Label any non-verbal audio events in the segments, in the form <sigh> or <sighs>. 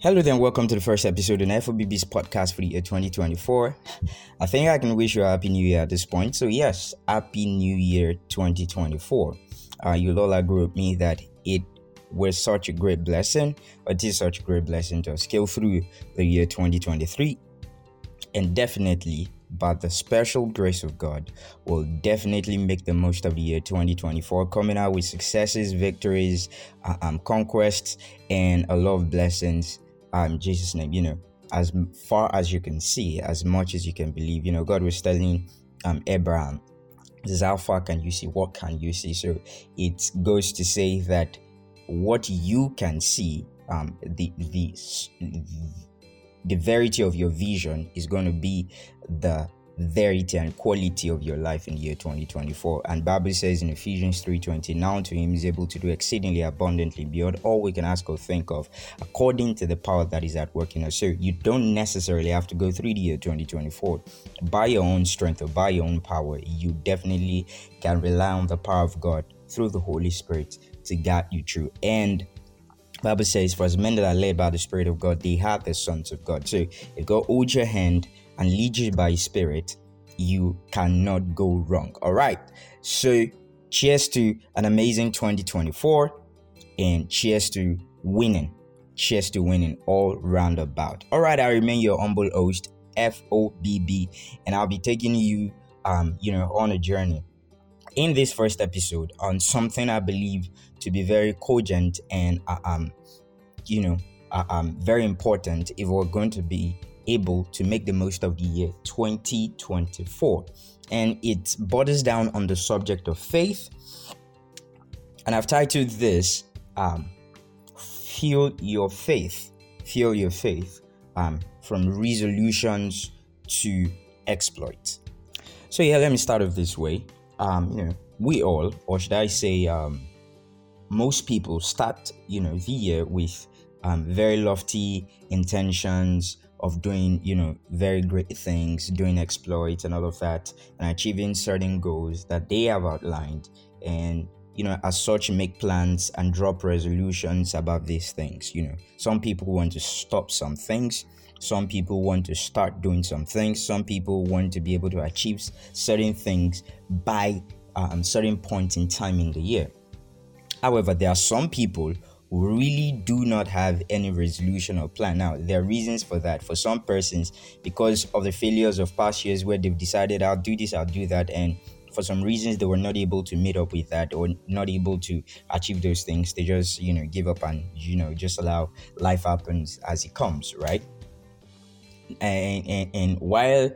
Hello, then, welcome to the first episode of FOBB's podcast for the year 2024. I think I can wish you a happy new year at this point. So, yes, happy new year 2024. Uh, you'll all agree with me that it was such a great blessing, it is such a great blessing to scale through the year 2023. And definitely, by the special grace of God, will definitely make the most of the year 2024, coming out with successes, victories, uh, um, conquests, and a lot of blessings um Jesus' name, you know, as far as you can see, as much as you can believe. You know, God was telling um Abraham, this is how far can you see? What can you see? So it goes to say that what you can see, um, the the the verity of your vision is going to be the verity and quality of your life in the year 2024 and bible says in ephesians 3.20 now to him is able to do exceedingly abundantly beyond all we can ask or think of according to the power that is at work in us. So you don't necessarily have to go through the year 2024 by your own strength or by your own power you definitely can rely on the power of god through the holy spirit to guide you through. And Bible says, For as men that are led by the Spirit of God, they are the sons of God. So if God holds your hand and leads you by His Spirit, you cannot go wrong. All right. So cheers to an amazing 2024 and cheers to winning. Cheers to winning all round about. All right, I remain your humble host, FOBB, and I'll be taking you um, you know, on a journey in this first episode on something I believe to be very cogent and uh, um, you know, uh, um, very important if we're going to be able to make the most of the year 2024. And it borders down on the subject of faith. And I've titled this um, Your Faith. Fuel Your Faith um, from resolutions to exploits. So, yeah, let me start off this way. Um, you know, we all, or should I say, um, most people start, you know, the year with um, very lofty intentions, of doing you know very great things doing exploits and all of that and achieving certain goals that they have outlined. And you know as such make plans and drop resolutions about these things you know. Some people want to stop some things. Some people want to start doing some things. Some people want to be able to achieve certain things by um, certain points in time in the year. However there are some people really do not have any resolution or plan. Now, there are reasons for that. For some persons, because of the failures of past years where they've decided, I'll do this, I'll do that, and for some reasons they were not able to meet up with that or not able to achieve those things they just you know give up and you know just allow life happens as it comes right and and, and while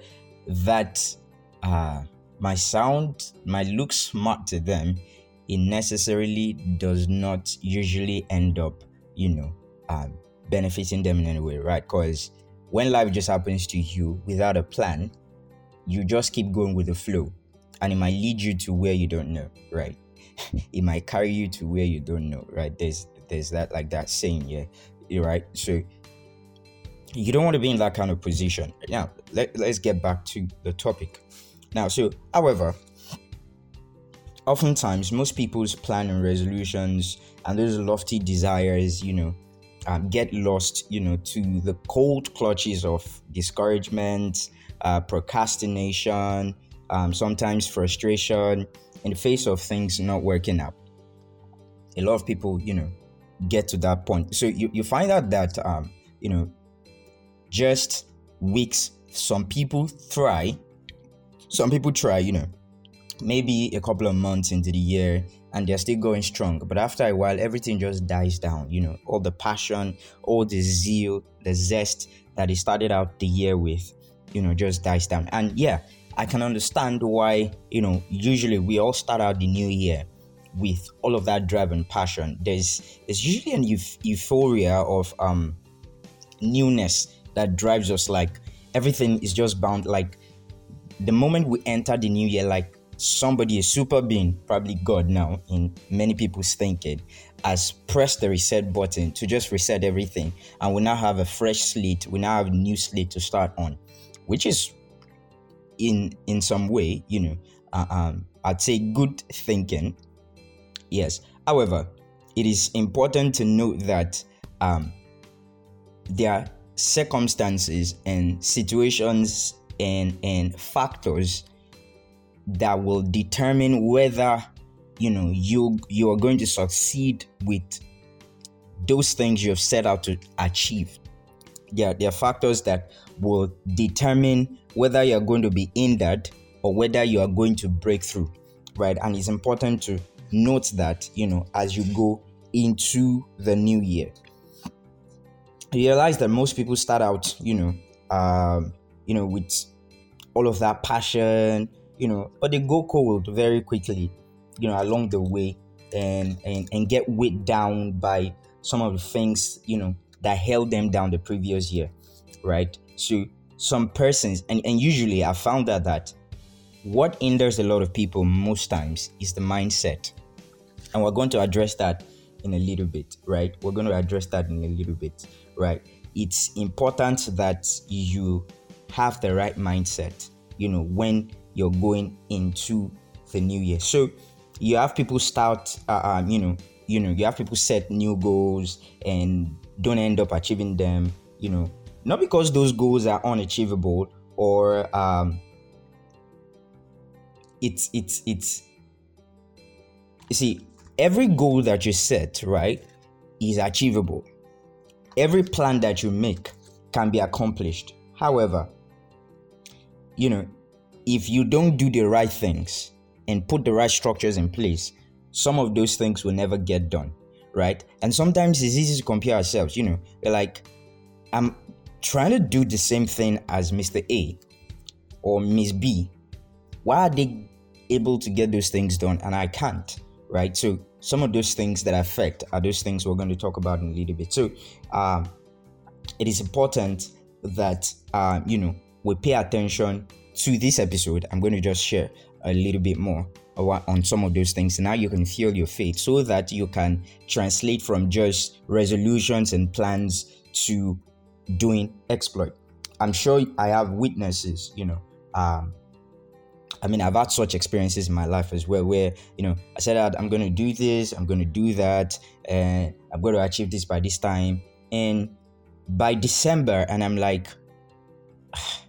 that uh my sound might look smart to them it necessarily does not usually end up, you know, um, benefiting them in any way, right? Because when life just happens to you without a plan, you just keep going with the flow and it might lead you to where you don't know, right? <laughs> it might carry you to where you don't know, right? There's there's that like that saying, yeah, you're right. So you don't want to be in that kind of position. Now, let, let's get back to the topic. Now, so however, oftentimes most people's plan and resolutions and those lofty desires you know um, get lost you know to the cold clutches of discouragement uh, procrastination um, sometimes frustration in the face of things not working out. A lot of people you know get to that point. So you, you find out that um, you know just weeks some people try some people try you know maybe a couple of months into the year and they're still going strong. But after a while everything just dies down you know. All the passion all the zeal the zest that they started out the year with you know just dies down. And yeah i can understand why you know usually we all start out the new year with all of that drive and passion. There's there's usually an euphoria of um newness that drives us like everything is just bound like the moment we enter the new year like somebody, a super being, probably God now, in many people's thinking, has pressed the reset button to just reset everything. And we now have a fresh slate. We now have a new slate to start on, which is in in some way, you know, uh, um, I'd say good thinking. Yes. However, it is important to note that um, there are circumstances and situations and and factors that will determine whether you know you you are going to succeed with those things you have set out to achieve. There, there are factors that will determine whether you're going to be hindered or whether you are going to break through right? And it's important to note that you know as you go into the new year you realize that most people start out you know um, you know with all of that passion you know but they go cold very quickly you know along the way and and, and get weighed down by some of the things you know that held them down the previous year right? So some persons and, and usually i found out that what hinders a lot of people most times is the mindset. And we're going to address that in a little bit right? We're going to address that in a little bit right? It's important that you have the right mindset you know when you're going into the new year. So you have people start uh, um, you know you know you have people set new goals and don't end up achieving them you know. Not because those goals are unachievable or um it's it's it's you see every goal that you set right is achievable. Every plan that you make can be accomplished. However you know if you don't do the right things and put the right structures in place some of those things will never get done right and sometimes it's easy to compare ourselves you know like i'm trying to do the same thing as mr a or miss b why are they able to get those things done and I can't, right? So some of those things that affect are those things we're going to talk about in a little bit. So um, it is important that uh, you know we pay attention to this episode. I'm going to just share a little bit more on some of those things. Now you can feel your faith so that you can translate from just resolutions and plans to doing exploit. I'm sure I have witnesses, you know, um, I mean, I've had such experiences in my life as well, where you know I said I'm going to do this, I'm going to do that, and I'm going to achieve this by this time, and by December, and I'm like, <sighs>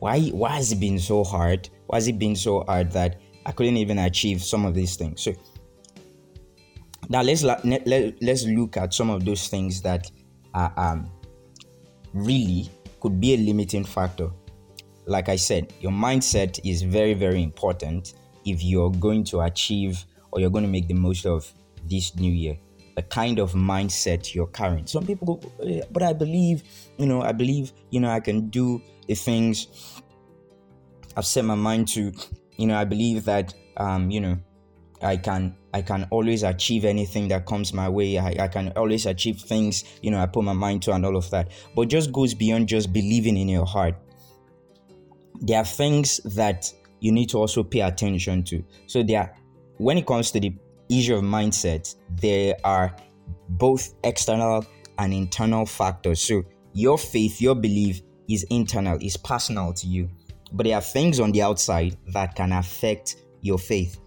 why? Why has it been so hard? Why has it been so hard that I couldn't even achieve some of these things? So now let's let, let's look at some of those things that are um, really could be a limiting factor like I said, your mindset is very, very important if you're going to achieve or you're going to make the most of this new year. The kind of mindset you're carrying. Some people go, eh, but I believe, you know, I believe, you know, I can do the things I've set my mind to. You know, I believe that, um, you know, I can I can always achieve anything that comes my way. I, I can always achieve things, you know, I put my mind to and all of that. But just goes beyond just believing in your heart there are things that you need to also pay attention to. So there, when it comes to the issue of mindset, there are both external and internal factors. So your faith, your belief is internal, is personal to you. But there are things on the outside that can affect your faith.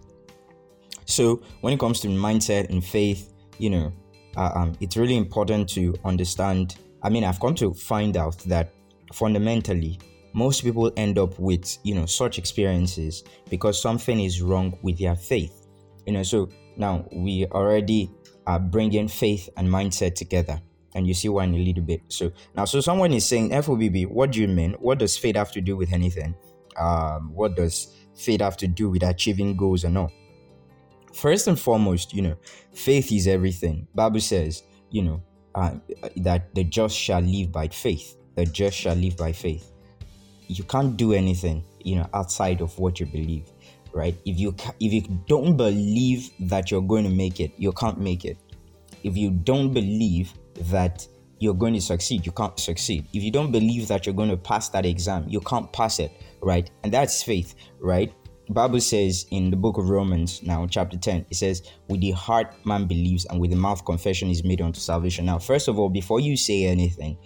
So when it comes to mindset and faith, you know, uh, um, it's really important to understand. I mean, I've come to find out that fundamentally, most people end up with you know such experiences because something is wrong with their faith you know so now we already are bringing faith and mindset together and you see why in a little bit. So now so someone is saying fobb what do you mean? What does faith have to do with anything? Um what does faith have to do with achieving goals or not? First and foremost you know faith is everything. Bible says you know uh, that the just shall live by faith. The just shall live by faith. You can't do anything you know outside of what you believe right? If you if you don't believe that you're going to make it you can't make it. If you don't believe that you're going to succeed you can't succeed. If you don't believe that you're going to pass that exam you can't pass it right? And that's faith right? Bible says in the book of romans now chapter 10 it says with the heart man believes and with the mouth confession is made unto salvation. Now first of all before you say anything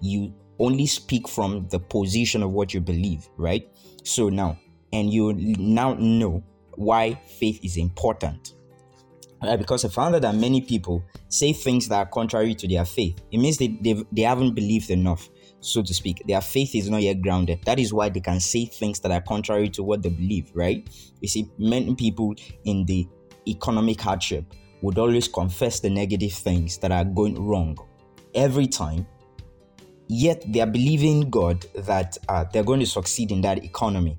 you only speak from the position of what you believe, right? So now, and you now know why faith is important. Right? Because I found that many people say things that are contrary to their faith. It means they, they, they haven't believed enough, so to speak. Their faith is not yet grounded. That is why they can say things that are contrary to what they believe, right? You see, many people in the economic hardship would always confess the negative things that are going wrong every time yet they are believing God that uh, they're going to succeed in that economy.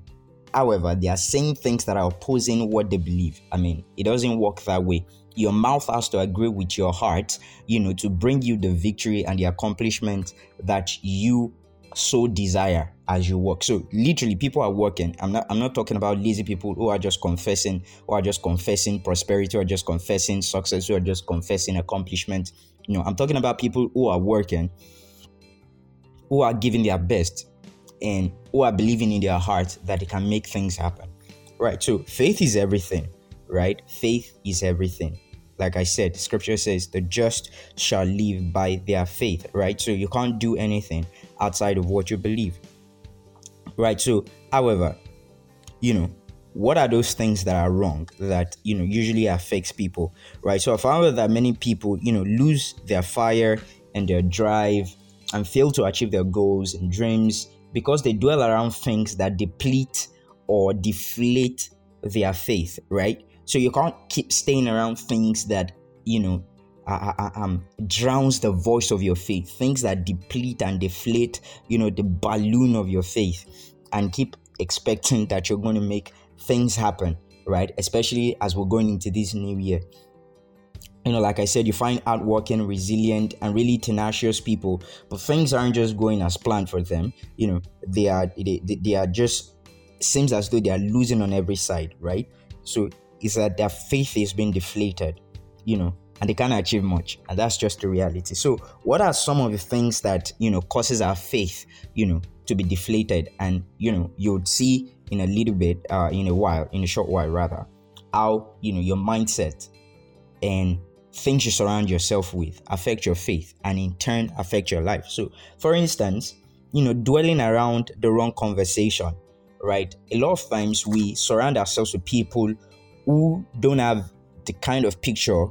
However, they are saying things that are opposing what they believe. I mean, it doesn't work that way. Your mouth has to agree with your heart, you know, to bring you the victory and the accomplishment that you so desire as you work. So literally people are working. I'm not I'm not talking about lazy people who are just confessing who are just confessing prosperity or just confessing success or just confessing accomplishment. You know, I'm talking about people who are working who are giving their best and who are believing in their heart that they can make things happen. Right. So faith is everything, right? Faith is everything. Like I said, scripture says the just shall live by their faith, right? So you can't do anything outside of what you believe. Right. So, however, you know, what are those things that are wrong that you know usually affects people right so i found that many people you know lose their fire and their drive and fail to achieve their goals and dreams because they dwell around things that deplete or deflate their faith, right? So you can't keep staying around things that, you know, uh, um, drowns the voice of your faith, things that deplete and deflate, you know, the balloon of your faith, and keep expecting that you're going to make things happen, right? Especially as we're going into this new year you know, like I said, you find hardworking, resilient, and really tenacious people, but things aren't just going as planned for them. You know, they are they, they are just seems as though they are losing on every side, right? So it's that their faith is being deflated, you know, and they can't achieve much, and that's just the reality. So, what are some of the things that you know causes our faith, you know, to be deflated? And you know, you would see in a little bit, uh, in a while, in a short while rather, how you know your mindset and things you surround yourself with affect your faith and in turn affect your life. So, for instance, you know, dwelling around the wrong conversation, right? A lot of times we surround ourselves with people who don't have the kind of picture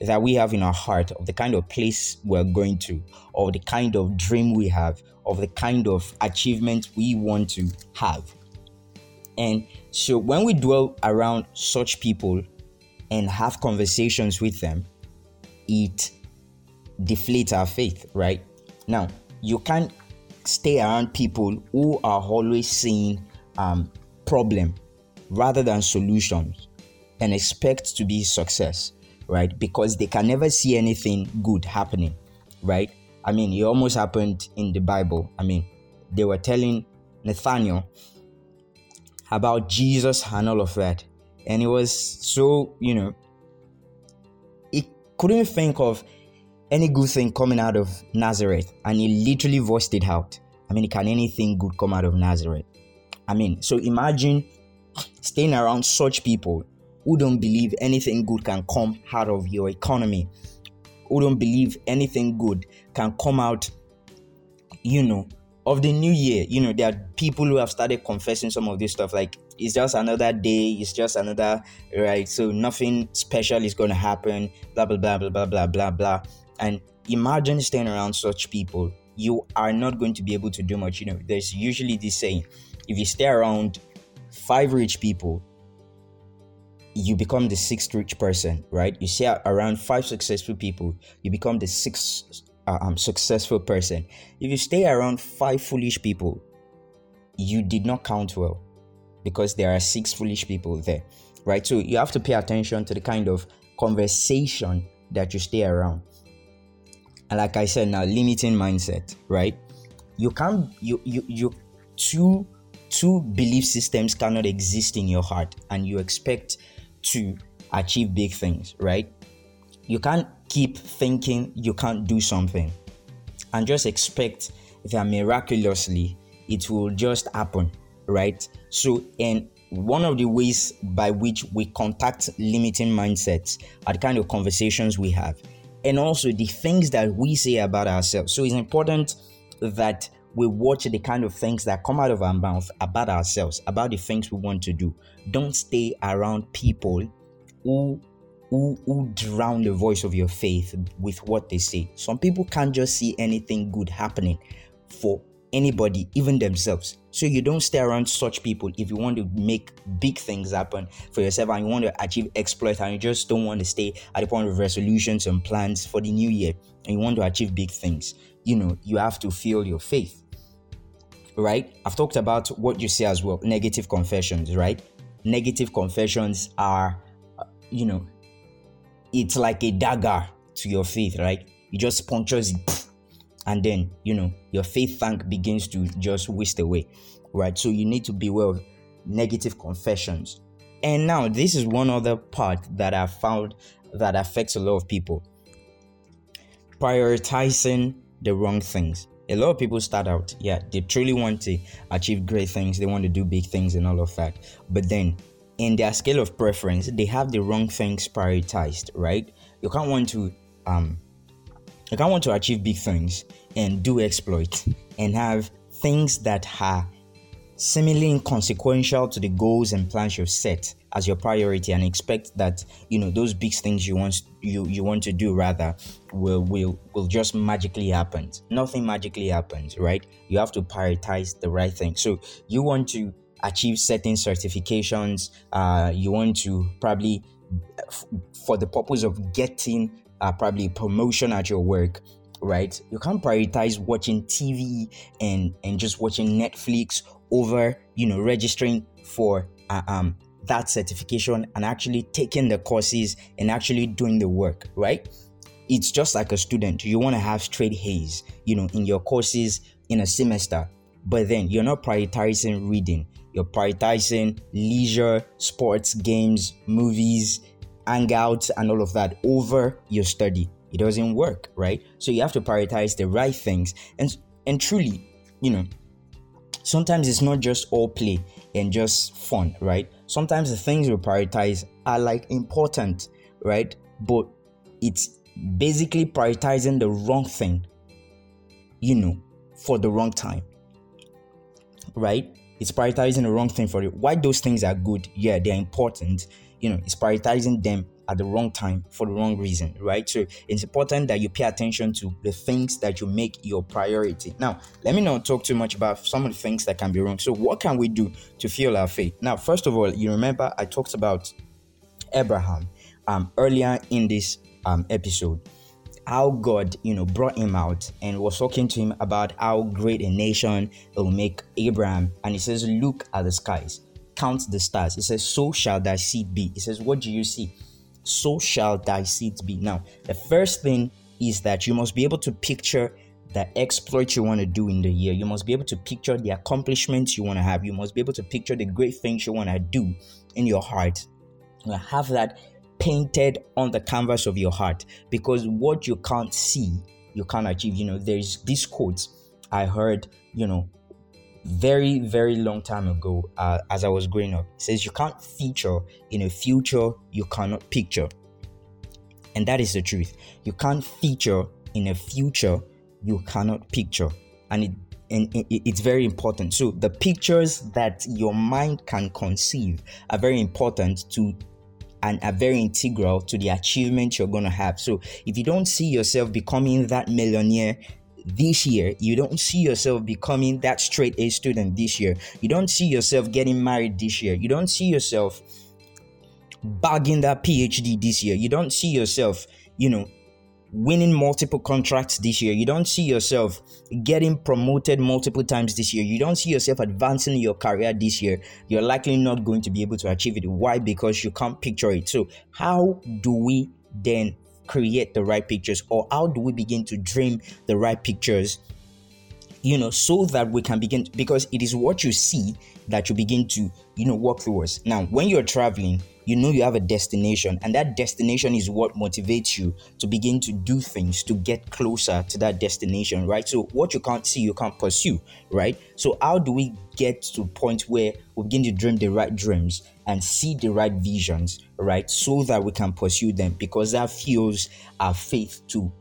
that we have in our heart of the kind of place we're going to, or the kind of dream we have, of the kind of achievement we want to have. And so when we dwell around such people and have conversations with them, it deflates our faith, right? Now, you can't stay around people who are always seeing um, problem rather than solutions and expect to be success, right? Because they can never see anything good happening, right? I mean, it almost happened in the Bible. I mean, they were telling Nathaniel about Jesus and all of that. And it was so, you know, couldn't think of any good thing coming out of Nazareth, and he literally voiced it out. I mean, can anything good come out of Nazareth? I mean, so imagine staying around such people who don't believe anything good can come out of your economy, who don't believe anything good can come out, you know, of the new year. You know, there are people who have started confessing some of this stuff like it's just another day, it's just another right. So nothing special is gonna happen, blah blah blah blah blah blah blah blah. And imagine staying around such people. You are not going to be able to do much. You know, there's usually this saying if you stay around five rich people, you become the sixth rich person, right? You stay around five successful people, you become the sixth uh, um, successful person. If you stay around five foolish people, you did not count well because there are six foolish people there, right? So you have to pay attention to the kind of conversation that you stay around. And like I said, now limiting mindset, right? You can't you you you two two belief systems cannot exist in your heart and you expect to achieve big things, right? You can't keep thinking you can't do something and just expect that miraculously it will just happen, right? So, and one of the ways by which we contact limiting mindsets are the kind of conversations we have and also the things that we say about ourselves. So, it's important that we watch the kind of things that come out of our mouth about ourselves, about the things we want to do. Don't stay around people who who, who drown the voice of your faith with what they say. Some people can't just see anything good happening for anybody, even themselves. So you don't stay around such people if you want to make big things happen for yourself and you want to achieve exploits and you just don't want to stay at the point of resolutions and plans for the new year and you want to achieve big things. You know, you have to feel your faith. Right? I've talked about what you say as well, negative confessions, right? Negative confessions are, uh, you know, it's like a dagger to your faith, right? It just punctures it, and then you know your faith tank begins to just waste away, right? So you need to beware of negative confessions. And now this is one other part that I found that affects a lot of people. Prioritizing the wrong things. A lot of people start out, yeah, they truly want to achieve great things, they want to do big things and all of that. But then in their scale of preference, they have the wrong things prioritized, right? You can't want to um you can't want to achieve big things and do exploits and have things that are seemingly inconsequential to the goals and plans you've set as your priority and expect that you know those big things you want you you want to do rather will will will just magically happen nothing magically happens right you have to prioritize the right thing so you want to achieve certain certifications. Uh, you want to probably, f- for the purpose of getting uh, probably promotion at your work, right? You can't prioritize watching TV and and just watching Netflix over you know registering for uh, um that certification and actually taking the courses and actually doing the work, right? It's just like a student. You want to have straight A's, you know, in your courses in a semester, but then you're not prioritizing reading you're prioritizing leisure, sports, games, movies, hangouts, and all of that over your study. It doesn't work, right? So you have to prioritize the right things. And and truly, you know, sometimes it's not just all play and just fun, right? Sometimes the things we prioritize are like important, right? But it's basically prioritizing the wrong thing, you know, for the wrong time, right? it's prioritizing the wrong thing for you. Why those things are good? Yeah, they're important. You know, is prioritizing them at the wrong time for the wrong reason, right? So it's important that you pay attention to the things that you make your priority. Now, let me not talk too much about some of the things that can be wrong. So, what can we do to fuel our faith? Now, first of all, you remember I talked about Abraham um, earlier in this um, episode how God, you know, brought him out and was talking to him about how great a nation will make Abraham. And he says, Look at the skies, count the stars. It says, So shall thy seed be. It says, What do you see? So shall thy seed be. Now, the first thing is that you must be able to picture the exploits you want to do in the year. You must be able to picture the accomplishments you want to have. You must be able to picture the great things you want to do in your heart. You have that painted on the canvas of your heart because what you can't see you can't achieve you know there's this quote i heard you know very very long time ago uh, as i was growing up it says you can't feature in a future you cannot picture. And that is the truth. You can't feature in a future you cannot picture. And it and it's very important. So the pictures that your mind can conceive are very important to and are very integral to the achievement you're going to have. So if you don't see yourself becoming that millionaire this year, you don't see yourself becoming that straight A student this year, you don't see yourself getting married this year, you don't see yourself bagging that PhD this year, you don't see yourself, you know, winning multiple contracts this year. You don't see yourself getting promoted multiple times this year. You don't see yourself advancing your career this year. You're likely not going to be able to achieve it. Why? Because you can't picture it. So, how do we then create the right pictures or how do we begin to dream the right pictures? You know, so that we can begin because it is what you see that you begin to, you know, work towards. Now, when you're traveling, you know you have a destination and that destination is what motivates you to begin to do things to get closer to that destination right? So what you can't see you can't pursue right? So how do we get to a point where we begin to dream the right dreams and see the right visions right? So that we can pursue them because that fuels our faith to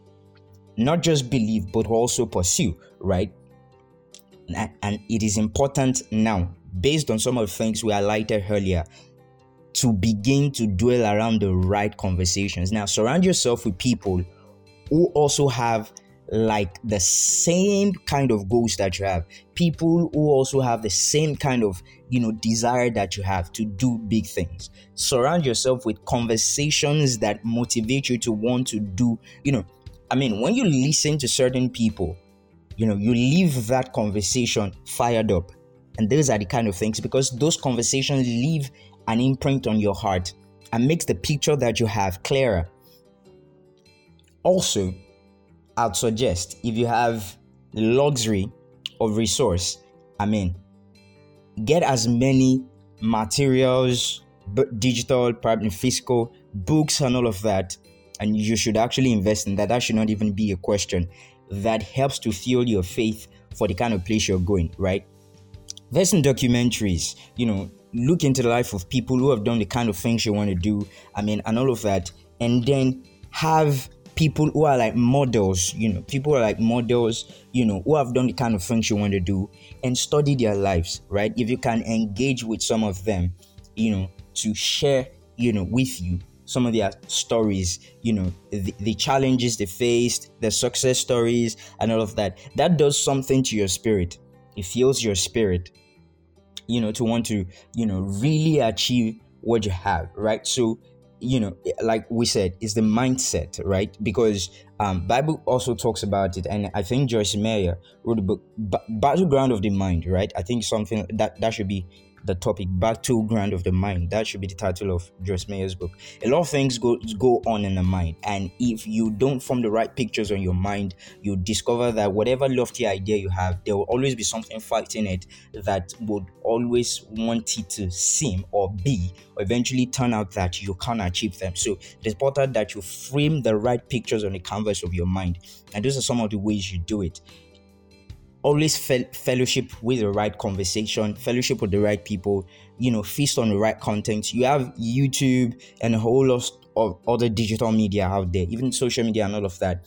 not just believe but also pursue right? And it is important now based on some of the things we highlighted earlier to begin to dwell around the right conversations. Now, surround yourself with people who also have like the same kind of goals that you have. People who also have the same kind of you know desire that you have to do big things. Surround yourself with conversations that motivate you to want to do you know i mean when you listen to certain people you know you leave that conversation fired up. And those are the kind of things because those conversations leave an imprint on your heart and makes the picture that you have clearer also I'd suggest if you have the luxury of resource, I mean, get as many materials, digital, probably physical, books, and all of that. And you should actually invest in that. That should not even be a question. That helps to fuel your faith for the kind of place you're going, right? Invest in documentaries, you know, look into the life of people who have done the kind of things you want to do. I mean, and all of that. And then have people who are like models, you know, people are like models, you know, who have done the kind of things you want to do and study their lives, right? If you can engage with some of them, you know, to share, you know, with you some of their stories, you know, the, the challenges they faced, the success stories, and all of that, that does something to your spirit. It fuels your spirit, you know, to want to, you know, really achieve what you have, right? So you know like we said is the mindset right because um bible also talks about it and i think joyce meyer wrote a book battleground of the mind right i think something that that should be the topic battleground of the mind. That should be the title of joyce meyer's book. A lot of things go go on in the mind. And if you don't form the right pictures on your mind you discover that whatever lofty idea you have there will always be something fighting it that would always want it to seem or be or eventually turn out that you can't achieve them. So it is important that you frame the right pictures on the canvas of your mind. And those are some of the ways you do it always fe- fellowship with the right conversation, fellowship with the right people, you know, feast on the right content. You have YouTube and a whole lot of other digital media out there, even social media and all of that.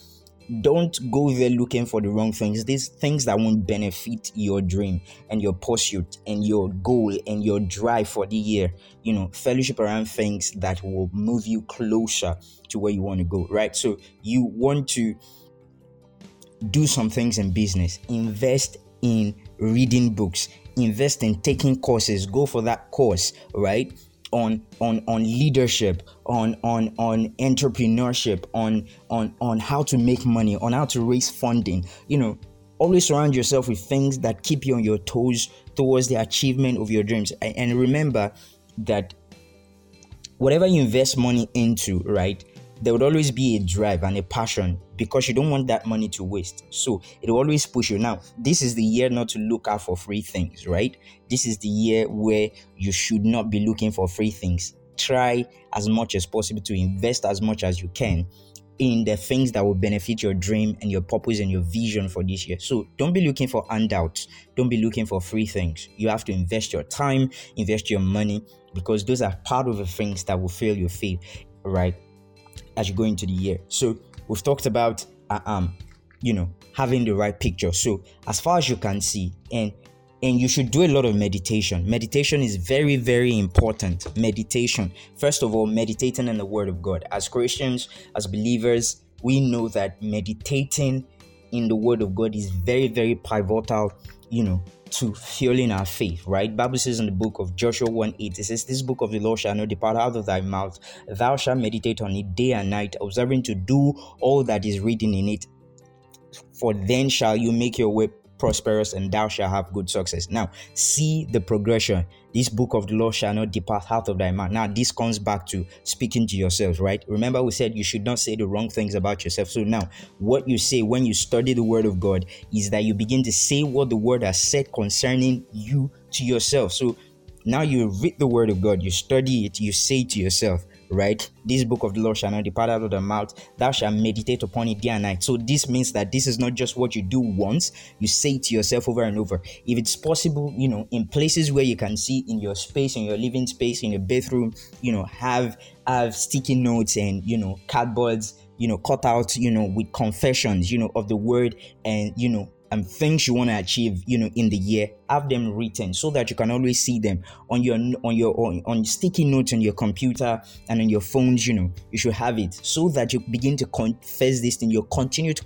Don't go there looking for the wrong things. These things that won't benefit your dream and your pursuit and your goal and your drive for the year. You know, fellowship around things that will move you closer to where you want to go, right? So you want to do some things in business, invest in reading books, invest in taking courses, go for that course, right? On on on leadership, on on on entrepreneurship, on on on how to make money, on how to raise funding. You know, always surround yourself with things that keep you on your toes towards the achievement of your dreams. And remember that whatever you invest money into, right? There would always be a drive and a passion because you don't want that money to waste. So it will always push you. Now, this is the year not to look out for free things, right? This is the year where you should not be looking for free things. Try as much as possible to invest as much as you can in the things that will benefit your dream and your purpose and your vision for this year. So don't be looking for handouts. Don't be looking for free things. You have to invest your time, invest your money, because those are part of the things that will fill your faith, right? As you go into the year. So we've talked about uh, um, you know, having the right picture. So as far as you can see, and and you should do a lot of meditation. Meditation is very, very important. Meditation. First of all, meditating in the Word of God. As Christians, as believers, we know that meditating in the Word of God is very, very pivotal, you know, to fueling our faith, right? Bible says in the book of Joshua 1 8, it says, This book of the law shall not depart out of thy mouth. Thou shalt meditate on it day and night, observing to do all that is written in it. For then shall you make your way prosperous and thou shalt have good success. Now, see the progression. This book of the law shall not depart out of thy mouth. Now, this comes back to speaking to yourselves, right? Remember, we said you should not say the wrong things about yourself. So now, what you say when you study the word of God is that you begin to say what the word has said concerning you to yourself. So now you read the word of God, you study it, you say to yourself, right? This book of the law shall not depart out of the mouth. Thou shalt meditate upon it day and night. So this means that this is not just what you do once, you say to yourself over and over. If it's possible, you know, in places where you can see in your space, in your living space, in your bathroom, you know, have have sticky notes and you know, cardboards, you know, cut out, you know, with confessions, you know, of the word and you know, and things you want to achieve, you know, in the year, have them written so that you can always see them on your on your on, on sticky notes on your computer and on your phones. You know, you should have it so that you begin to confess this thing. You continue to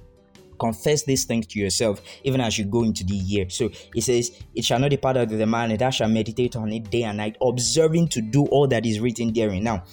confess these things to yourself even as you go into the year. So it says, It shall not depart out of the mind, and thou shalt meditate on it day and night, observing to do all that is written therein. Now,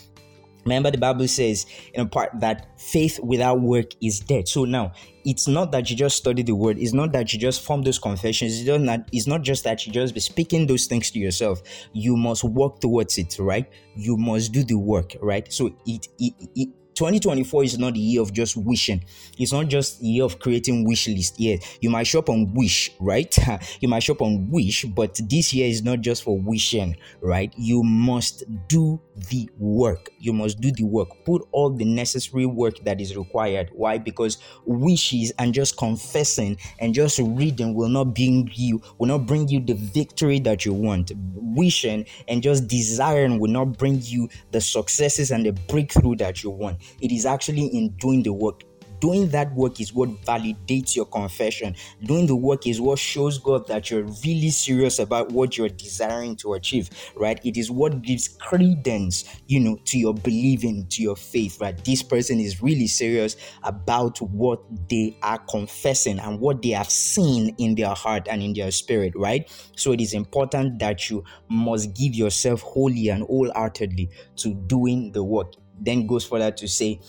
Remember, the Bible says in a part that faith without work is dead. So now, it's not that you just study the word. It's not that you just form those confessions. It's not, it's not just that you just be speaking those things to yourself. You must work towards it, right? You must do the work, right? So it, it, it 2024 is not the year of just wishing. It's not just the year of creating wish list. Yeah, you might shop on Wish, right? <laughs> you might shop on Wish, but this year is not just for wishing, right? You must do the work. You must do the work. Put all the necessary work that is required. Why? Because wishes and just confessing and just reading will not bring you will not bring you the victory that you want. Wishing and just desiring will not bring you the successes and the breakthrough that you want. It is actually in doing the work doing that work is what validates your confession. Doing the work is what shows God that you're really serious about what you're desiring to achieve, right? It is what gives credence, you know, to your believing, to your faith, right? This person is really serious about what they are confessing and what they have seen in their heart and in their spirit, right? So it is important that you must give yourself wholly and wholeheartedly to doing the work then goes further to say,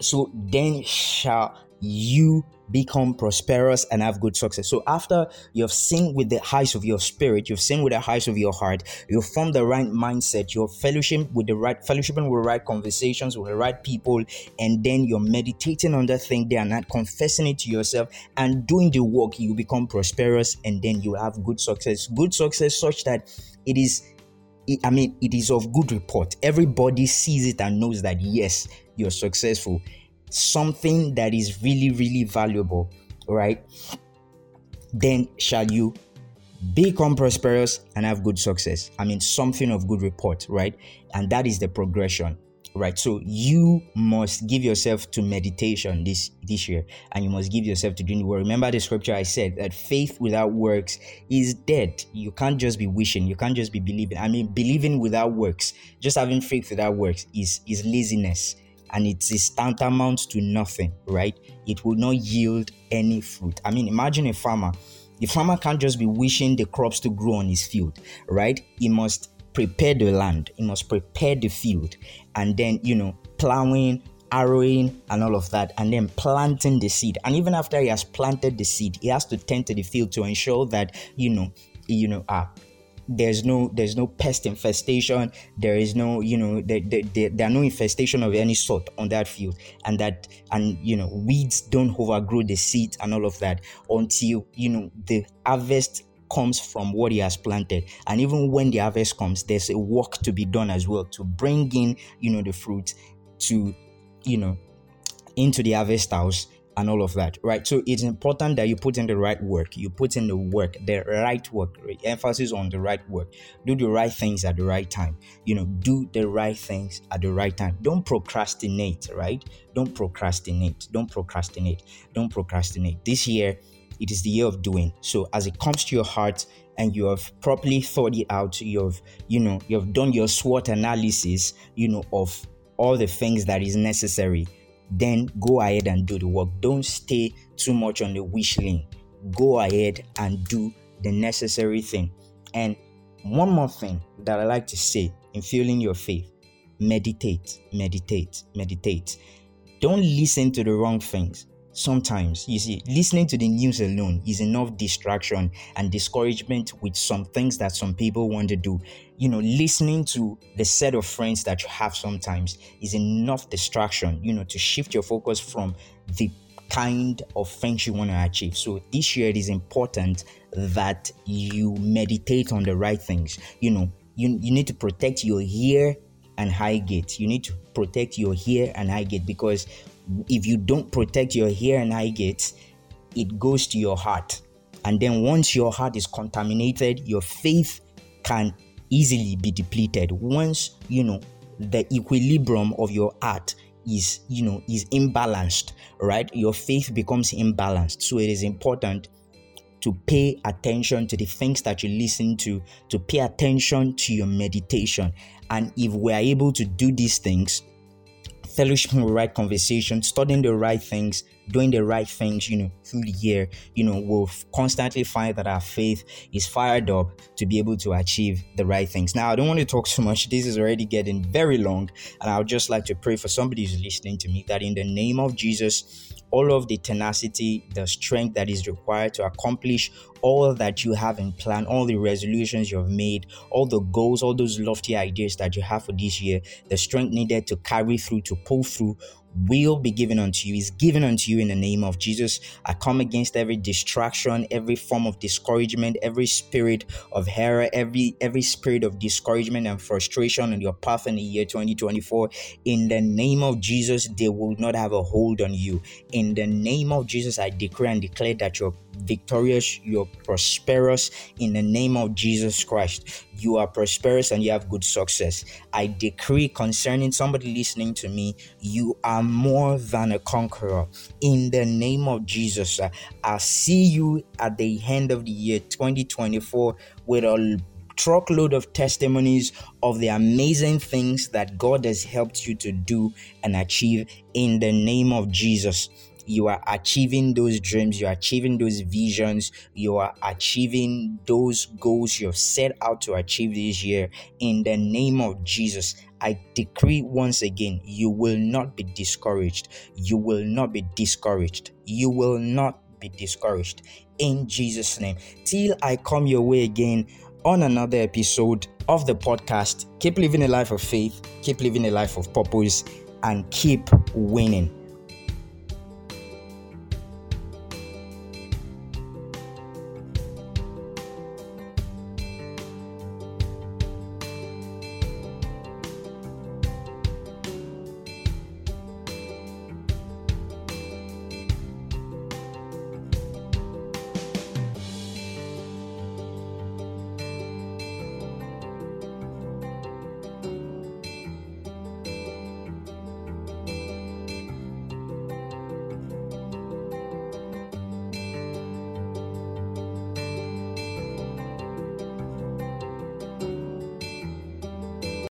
So then shall you become prosperous and have good success. So after you've seen with the heights of your spirit, you've seen with the heights of your heart, you've formed the right mindset, you're fellowship with the right fellowshipping with the right conversations with the right people, and then you're meditating on that thing they are not confessing it to yourself and doing the work, you become prosperous and then you have good success. Good success such that it is I mean, it is of good report. Everybody sees it and knows that yes, you're successful. Something that is really, really valuable, right? Then shall you become prosperous and have good success. I mean, something of good report, right? And that is the progression right so you must give yourself to meditation this this year and you must give yourself to doing the work remember the scripture i said that faith without works is dead you can't just be wishing you can't just be believing i mean believing without works just having faith without works is is laziness and it is tantamount to nothing right? It will not yield any fruit. I mean imagine a farmer. The farmer can't just be wishing the crops to grow on his field right? He must prepare the land, he must prepare the field, and then, you know, plowing, harrowing, and all of that, and then planting the seed. And even after he has planted the seed, he has to tend to the field to ensure that, you know, you know, uh, there's no there's no pest infestation. There is no you know there, there, there, are no infestation of any sort on that field. And that and you know weeds don't overgrow the seed and all of that until you know the harvest comes from what he has planted. And even when the harvest comes, there's a work to be done as well to bring in, you know, the fruit to, you know, into the harvest house and all of that, right? So it's important that you put in the right work. You put in the work, the right work, right? emphasis on the right work. Do the right things at the right time. You know, do the right things at the right time. Don't procrastinate, right? Don't procrastinate. Don't procrastinate. Don't procrastinate. This year, it is the year of doing. So as it comes to your heart and you have properly thought it out, you've you know you've done your SWOT analysis, you know of all the things that is necessary. Then go ahead and do the work. Don't stay too much on the wish list. Go ahead and do the necessary thing. And one more thing that I like to say in fueling your faith meditate, meditate, meditate. Don't listen to the wrong things sometimes you see listening to the news alone is enough distraction and discouragement with some things that some people want to do. You know listening to the set of friends that you have sometimes is enough distraction you know to shift your focus from the kind of things you want to achieve. So this year it is important that you meditate on the right things. You know you, you need to protect your ear and eye gate. You need to protect your ear and eye gate because if you don't protect your ear and eye gates, it goes to your heart. And then once your heart is contaminated, your faith can easily be depleted. Once you know the equilibrium of your heart is you know is imbalanced right your faith becomes imbalanced so it is important to pay attention to the things that you listen to to pay attention to your meditation and if we are able to do these things fellowship with right conversation, studying the right things, doing the right things, you know, through the year, you know, we'll constantly find that our faith is fired up to be able to achieve the right things. Now, I don't want to talk too much. This is already getting very long, and I would just like to pray for somebody who's listening to me that in the name of Jesus, all of the tenacity, the strength that is required to accomplish all that you have in plan, all the resolutions you've made, all the goals, all those lofty ideas that you have for this year, the strength needed to carry through, to pull through will be given unto you, is given unto you in the name of Jesus. I come against every distraction, every form of discouragement, every spirit of error, every every spirit of discouragement and frustration on your path in the year 2024. In the name of Jesus, they will not have a hold on you. In the name of Jesus, I decree and declare that you're victorious, you're prosperous in the name of Jesus Christ. You are prosperous and you have good success. I decree concerning somebody listening to me, you are more than a conqueror. In the name of Jesus, I see you at the end of the year 2024 with a truckload of testimonies of the amazing things that God has helped you to do and achieve in the name of Jesus you are achieving those dreams, you are achieving those visions, you are achieving those goals you've set out to achieve this year. In the name of Jesus, I decree once again, you will not be discouraged. You will not be discouraged. You will not be discouraged. In Jesus' name. Till I come your way again on another episode of the podcast, keep living a life of faith, keep living a life of purpose, and keep winning.